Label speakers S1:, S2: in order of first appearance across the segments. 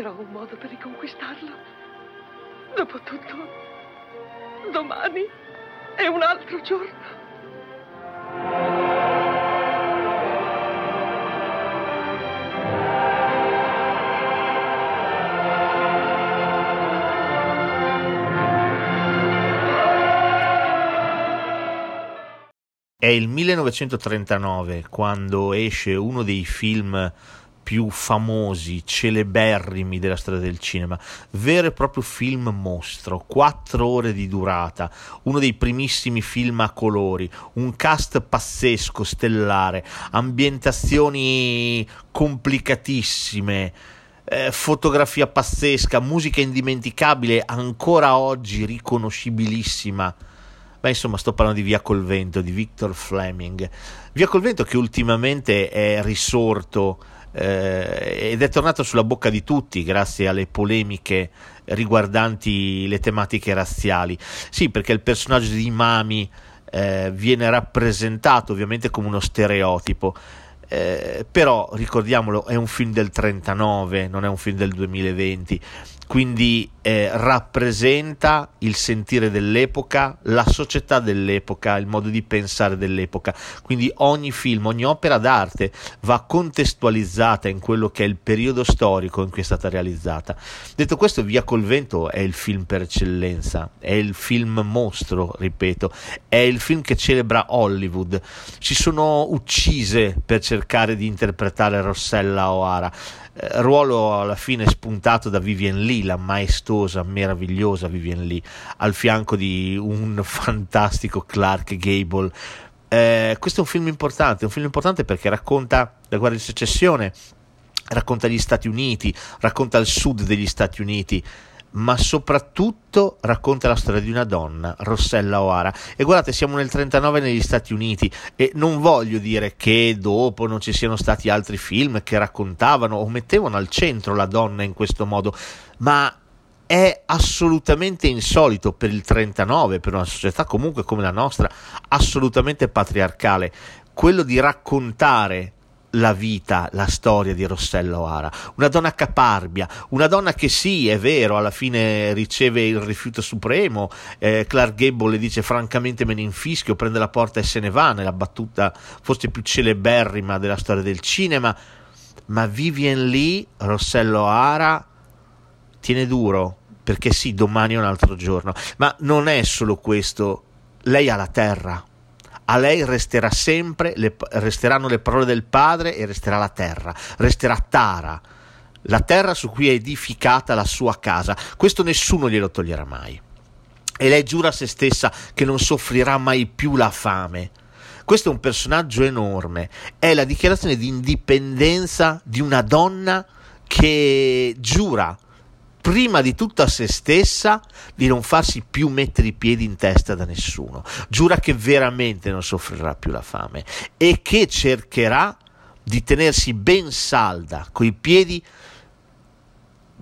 S1: Troverò un modo per riconquistarlo. Dopotutto, domani è un altro giorno.
S2: È il 1939 quando esce uno dei film più famosi, celeberrimi della storia del cinema, vero e proprio film mostro, quattro ore di durata, uno dei primissimi film a colori, un cast pazzesco, stellare, ambientazioni complicatissime, eh, fotografia pazzesca, musica indimenticabile, ancora oggi riconoscibilissima. Beh, insomma, sto parlando di Via col Vento, di Victor Fleming. Via col Vento che ultimamente è risorto eh, ed è tornato sulla bocca di tutti grazie alle polemiche riguardanti le tematiche razziali. Sì, perché il personaggio di Mami eh, viene rappresentato ovviamente come uno stereotipo. Eh, però ricordiamolo, è un film del 39, non è un film del 2020, quindi eh, rappresenta il sentire dell'epoca, la società dell'epoca, il modo di pensare dell'epoca. Quindi ogni film, ogni opera d'arte va contestualizzata in quello che è il periodo storico in cui è stata realizzata. Detto questo, Via col vento è il film per eccellenza, è il film mostro, ripeto, è il film che celebra Hollywood. Si sono uccise per cercare di interpretare Rossella O'Hara eh, ruolo alla fine spuntato da Vivian Lee, la maestosa, meravigliosa Vivian Lee, al fianco di un fantastico Clark Gable. Eh, questo è un film importante, un film importante perché racconta la guerra di secessione, racconta gli Stati Uniti, racconta il sud degli Stati Uniti, ma soprattutto racconta la storia di una donna, Rossella O'Hara. E guardate, siamo nel 39 negli Stati Uniti e non voglio dire che dopo non ci siano stati altri film che raccontavano o mettevano al centro la donna in questo modo, ma è assolutamente insolito per il 39, per una società comunque come la nostra, assolutamente patriarcale, quello di raccontare la vita, la storia di Rossella O'Hara, una donna caparbia, una donna che sì, è vero, alla fine riceve il rifiuto supremo, eh, Clark Gable le dice francamente me ne infischio, prende la porta e se ne va, nella battuta forse più celeberrima della storia del cinema, ma Vivian Lee, Rossella O'Hara, tiene duro, perché sì, domani è un altro giorno, ma non è solo questo, lei ha la terra, a lei resterà sempre, le, resteranno le parole del padre e resterà la terra, resterà Tara, la terra su cui è edificata la sua casa. Questo nessuno glielo toglierà mai. E lei giura a se stessa che non soffrirà mai più la fame. Questo è un personaggio enorme, è la dichiarazione di indipendenza di una donna che giura prima di tutto a se stessa di non farsi più mettere i piedi in testa da nessuno. Giura che veramente non soffrirà più la fame e che cercherà di tenersi ben salda, coi piedi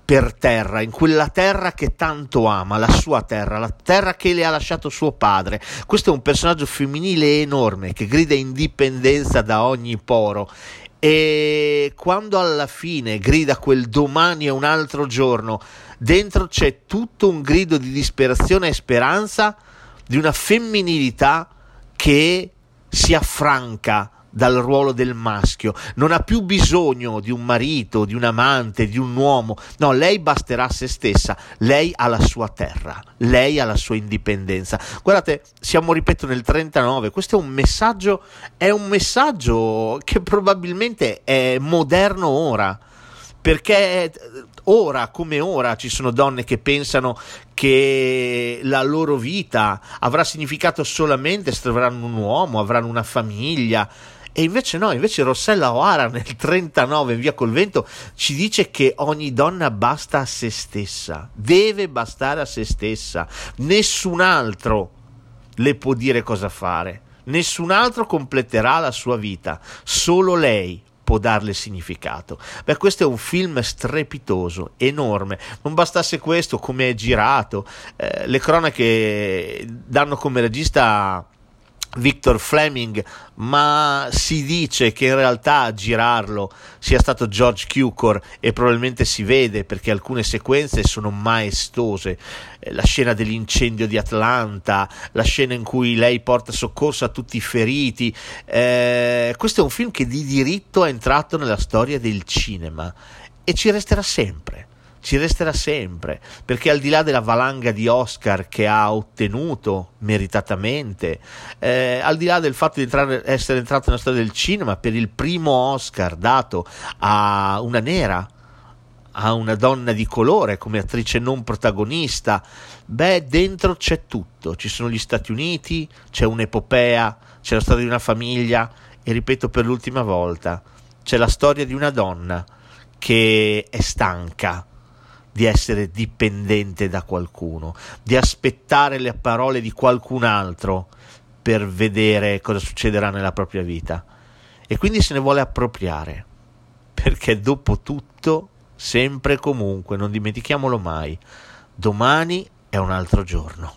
S2: per terra, in quella terra che tanto ama, la sua terra, la terra che le ha lasciato suo padre. Questo è un personaggio femminile enorme che grida indipendenza da ogni poro e quando alla fine grida quel domani è un altro giorno, dentro c'è tutto un grido di disperazione e speranza di una femminilità che si affranca dal ruolo del maschio, non ha più bisogno di un marito, di un amante, di un uomo, no, lei basterà a se stessa, lei ha la sua terra, lei ha la sua indipendenza. Guardate, siamo, ripeto, nel 39, questo è un messaggio, è un messaggio che probabilmente è moderno ora, perché ora come ora ci sono donne che pensano che la loro vita avrà significato solamente se troveranno un uomo, avranno una famiglia, E invece no, invece Rossella O'Hara nel 39 in via col vento ci dice che ogni donna basta a se stessa, deve bastare a se stessa, nessun altro le può dire cosa fare, nessun altro completerà la sua vita, solo lei può darle significato. Beh, questo è un film strepitoso, enorme. Non bastasse questo, come è girato, eh, le cronache danno come regista Victor Fleming, ma si dice che in realtà a girarlo sia stato George Cukor e probabilmente si vede perché alcune sequenze sono maestose. Eh, la scena dell'incendio di Atlanta, la scena in cui lei porta soccorso a tutti i feriti. Eh, questo è un film che di diritto è entrato nella storia del cinema e ci resterà sempre ci resterà sempre, perché al di là della valanga di Oscar che ha ottenuto meritatamente, eh, al di là del fatto di entrare, essere entrato nella storia del cinema per il primo Oscar dato a una nera, a una donna di colore come attrice non protagonista, beh, dentro c'è tutto, ci sono gli Stati Uniti, c'è un'epopea, c'è la storia di una famiglia e ripeto per l'ultima volta, c'è la storia di una donna che è stanca di essere dipendente da qualcuno, di aspettare le parole di qualcun altro per vedere cosa succederà nella propria vita. E quindi se ne vuole appropriare, perché dopo tutto, sempre e comunque, non dimentichiamolo mai, domani è un altro giorno.